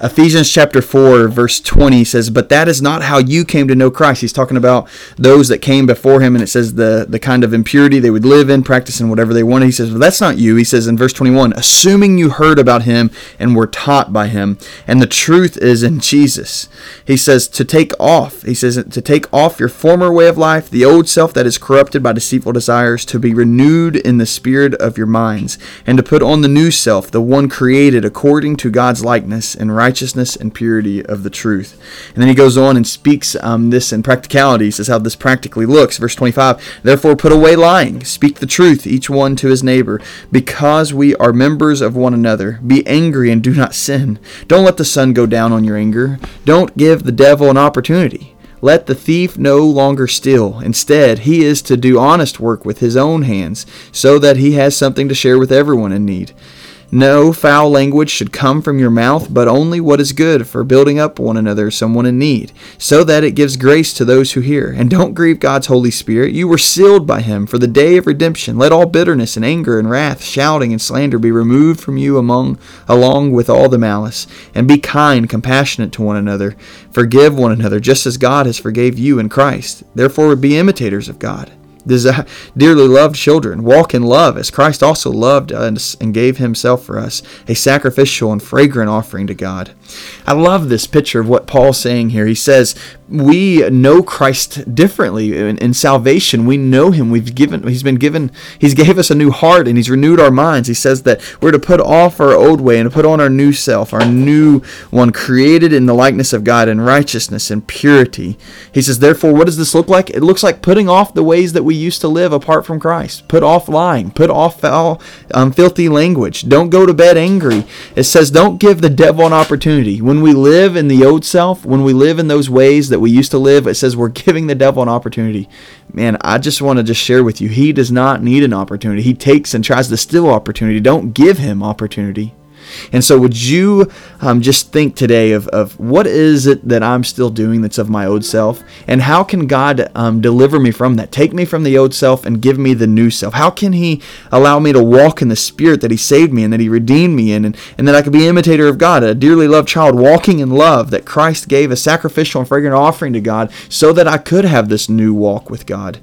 Ephesians chapter 4, verse 20 says, But that is not how you came to know Christ. He's talking about those that came before him, and it says the, the kind of impurity they would live in, practice, practicing whatever they wanted. He says, that's not you. He says in verse 21, Assuming you heard about him and were taught by him, and the truth is in Jesus. He says, To take off, he says, To take off your former way of life, the old self that is corrupted by deceitful desires, to be renewed in the spirit of your minds, and to put on the new self, the one created according to God's likeness and righteousness righteousness and purity of the truth. And then he goes on and speaks um, this in practicality. He says how this practically looks. Verse 25 Therefore, put away lying, speak the truth, each one to his neighbor, because we are members of one another. Be angry and do not sin. Don't let the sun go down on your anger. Don't give the devil an opportunity. Let the thief no longer steal. Instead, he is to do honest work with his own hands, so that he has something to share with everyone in need. No foul language should come from your mouth, but only what is good for building up one another, someone in need, so that it gives grace to those who hear. And don't grieve God's Holy Spirit. You were sealed by him for the day of redemption. Let all bitterness and anger and wrath, shouting and slander be removed from you among along with all the malice. And be kind, compassionate to one another. Forgive one another, just as God has forgave you in Christ. Therefore be imitators of God dearly loved children, walk in love as Christ also loved us and gave himself for us, a sacrificial and fragrant offering to God. I love this picture of what Paul's saying here. He says, We know Christ differently in, in salvation. We know him. We've given he's been given he's gave us a new heart and he's renewed our minds. He says that we're to put off our old way and to put on our new self, our new one created in the likeness of God in righteousness and purity. He says, Therefore, what does this look like? It looks like putting off the ways that we used to live apart from Christ. Put off lying, put off foul, um, filthy language. Don't go to bed angry. It says, Don't give the devil an opportunity. When we live in the old self, when we live in those ways that we used to live, it says we're giving the devil an opportunity. Man, I just want to just share with you, he does not need an opportunity. He takes and tries to steal opportunity. Don't give him opportunity. And so, would you um, just think today of, of what is it that I'm still doing that's of my old self? And how can God um, deliver me from that? Take me from the old self and give me the new self? How can He allow me to walk in the spirit that He saved me and that He redeemed me in, and, and that I could be imitator of God, a dearly loved child, walking in love, that Christ gave a sacrificial and fragrant offering to God so that I could have this new walk with God?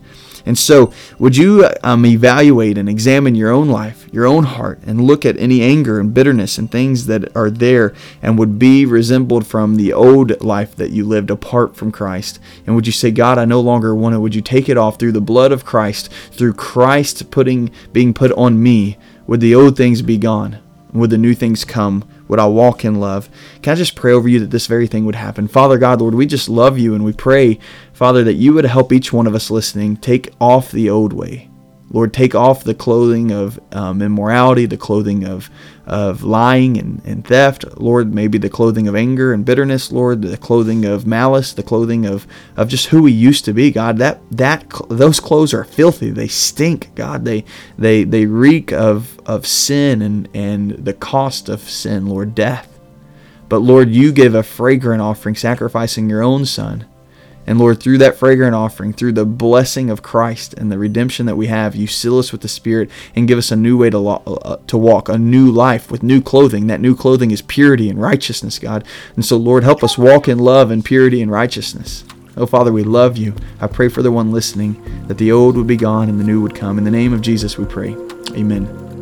And so, would you um, evaluate and examine your own life, your own heart, and look at any anger and bitterness and things that are there and would be resembled from the old life that you lived apart from Christ? And would you say, God, I no longer want it? Would you take it off through the blood of Christ, through Christ putting being put on me? Would the old things be gone? Would the new things come? Would I walk in love? Can I just pray over you that this very thing would happen? Father God, Lord, we just love you and we pray, Father, that you would help each one of us listening take off the old way. Lord, take off the clothing of um, immorality, the clothing of, of lying and, and theft. Lord, maybe the clothing of anger and bitterness. Lord, the clothing of malice, the clothing of, of just who we used to be. God, that that those clothes are filthy. They stink. God, they they they reek of of sin and and the cost of sin. Lord, death. But Lord, you give a fragrant offering, sacrificing your own Son and Lord, through that fragrant offering, through the blessing of Christ and the redemption that we have, you seal us with the Spirit and give us a new way to, lo- uh, to walk, a new life with new clothing. That new clothing is purity and righteousness, God. And so, Lord, help us walk in love and purity and righteousness. Oh, Father, we love you. I pray for the one listening that the old would be gone and the new would come. In the name of Jesus, we pray. Amen.